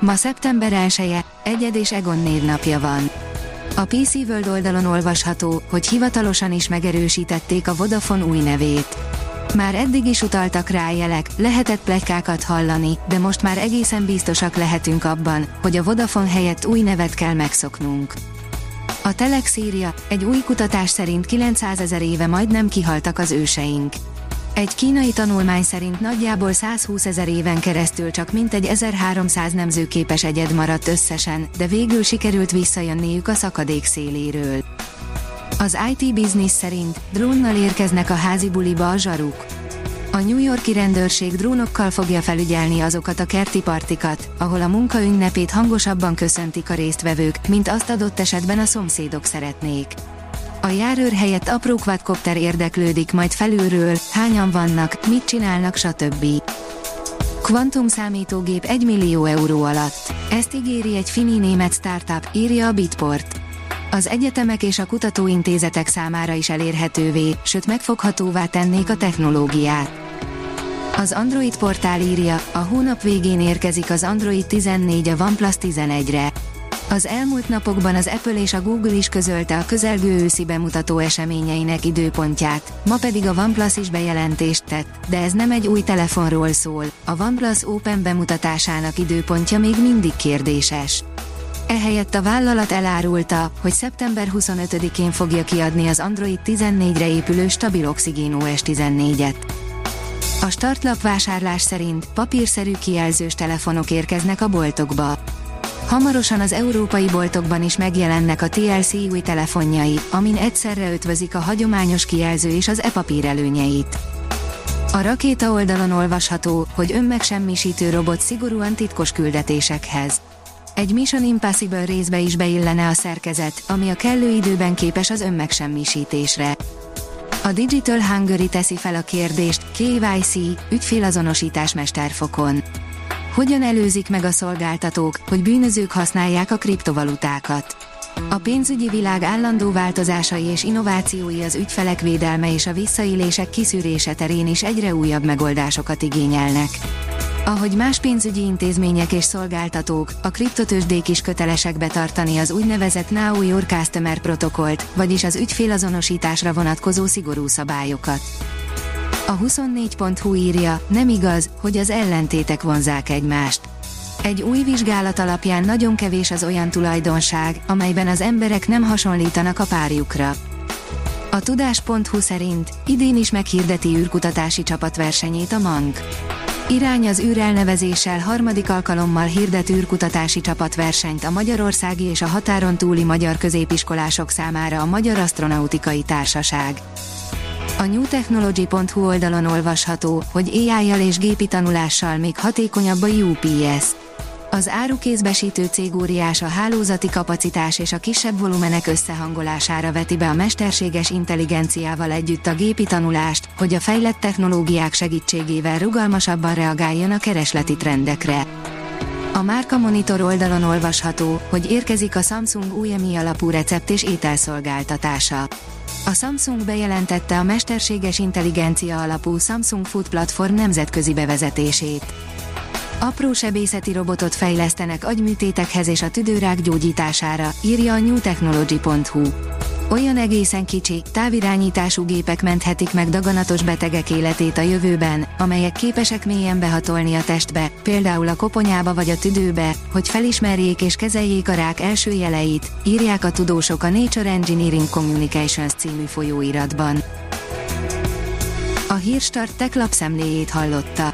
Ma szeptember 1-e, Egyed és Egon névnapja van. A PC World oldalon olvasható, hogy hivatalosan is megerősítették a Vodafone új nevét. Már eddig is utaltak rá jelek, lehetett pletykákat hallani, de most már egészen biztosak lehetünk abban, hogy a Vodafone helyett új nevet kell megszoknunk. A Telex írja, egy új kutatás szerint 900 ezer éve majdnem kihaltak az őseink. Egy kínai tanulmány szerint nagyjából 120 ezer éven keresztül csak mintegy 1300 nemzőképes egyed maradt összesen, de végül sikerült visszajönniük a szakadék széléről. Az IT Business szerint drónnal érkeznek a házi buliba a zsaruk. A New Yorki rendőrség drónokkal fogja felügyelni azokat a kerti partikat, ahol a munka ünnepét hangosabban köszöntik a résztvevők, mint azt adott esetben a szomszédok szeretnék. A járőr helyett apró quadcopter érdeklődik majd felülről, hányan vannak, mit csinálnak, stb. Quantum számítógép 1 millió euró alatt. Ezt ígéri egy fini német startup, írja a Bitport. Az egyetemek és a kutatóintézetek számára is elérhetővé, sőt megfoghatóvá tennék a technológiát. Az Android portál írja, a hónap végén érkezik az Android 14 a OnePlus 11-re. Az elmúlt napokban az Apple és a Google is közölte a közelgő őszi bemutató eseményeinek időpontját, ma pedig a OnePlus is bejelentést tett, de ez nem egy új telefonról szól, a OnePlus Open bemutatásának időpontja még mindig kérdéses. Ehelyett a vállalat elárulta, hogy szeptember 25-én fogja kiadni az Android 14-re épülő stabil Oxygen OS 14-et. A startlap vásárlás szerint papírszerű kijelzős telefonok érkeznek a boltokba. Hamarosan az európai boltokban is megjelennek a TLC új telefonjai, amin egyszerre ötvözik a hagyományos kijelző és az e-papír előnyeit. A rakéta oldalon olvasható, hogy önmegsemmisítő robot szigorúan titkos küldetésekhez. Egy Mission Impossible részbe is beillene a szerkezet, ami a kellő időben képes az önmegsemmisítésre. A Digital Hungary teszi fel a kérdést, KYC, ügyfélazonosítás mesterfokon. Hogyan előzik meg a szolgáltatók, hogy bűnözők használják a kriptovalutákat? A pénzügyi világ állandó változásai és innovációi az ügyfelek védelme és a visszaélések kiszűrése terén is egyre újabb megoldásokat igényelnek. Ahogy más pénzügyi intézmények és szolgáltatók, a kriptotősdék is kötelesek betartani az úgynevezett Now Your Customer protokollt, vagyis az ügyfélazonosításra vonatkozó szigorú szabályokat. A 24.hu írja, nem igaz, hogy az ellentétek vonzák egymást. Egy új vizsgálat alapján nagyon kevés az olyan tulajdonság, amelyben az emberek nem hasonlítanak a párjukra. A tudás.hu szerint idén is meghirdeti űrkutatási csapatversenyét a MANK. Irány az űrelnevezéssel harmadik alkalommal hirdet űrkutatási csapatversenyt a Magyarországi és a határon túli magyar középiskolások számára a Magyar Asztronautikai Társaság. A newtechnology.hu oldalon olvasható, hogy AI-jal és gépi tanulással még hatékonyabb a UPS. Az árukézbesítő cég óriás a hálózati kapacitás és a kisebb volumenek összehangolására veti be a mesterséges intelligenciával együtt a gépi tanulást, hogy a fejlett technológiák segítségével rugalmasabban reagáljon a keresleti trendekre. A Márka Monitor oldalon olvasható, hogy érkezik a Samsung új alapú recept és ételszolgáltatása. A Samsung bejelentette a mesterséges intelligencia alapú Samsung Food platform nemzetközi bevezetését. Apró sebészeti robotot fejlesztenek agyműtétekhez és a tüdőrák gyógyítására, írja a newtechnology.hu. Olyan egészen kicsi, távirányítású gépek menthetik meg daganatos betegek életét a jövőben, amelyek képesek mélyen behatolni a testbe, például a koponyába vagy a tüdőbe, hogy felismerjék és kezeljék a rák első jeleit, írják a tudósok a Nature Engineering Communications című folyóiratban. A Hírstart tech lapszemléjét hallotta.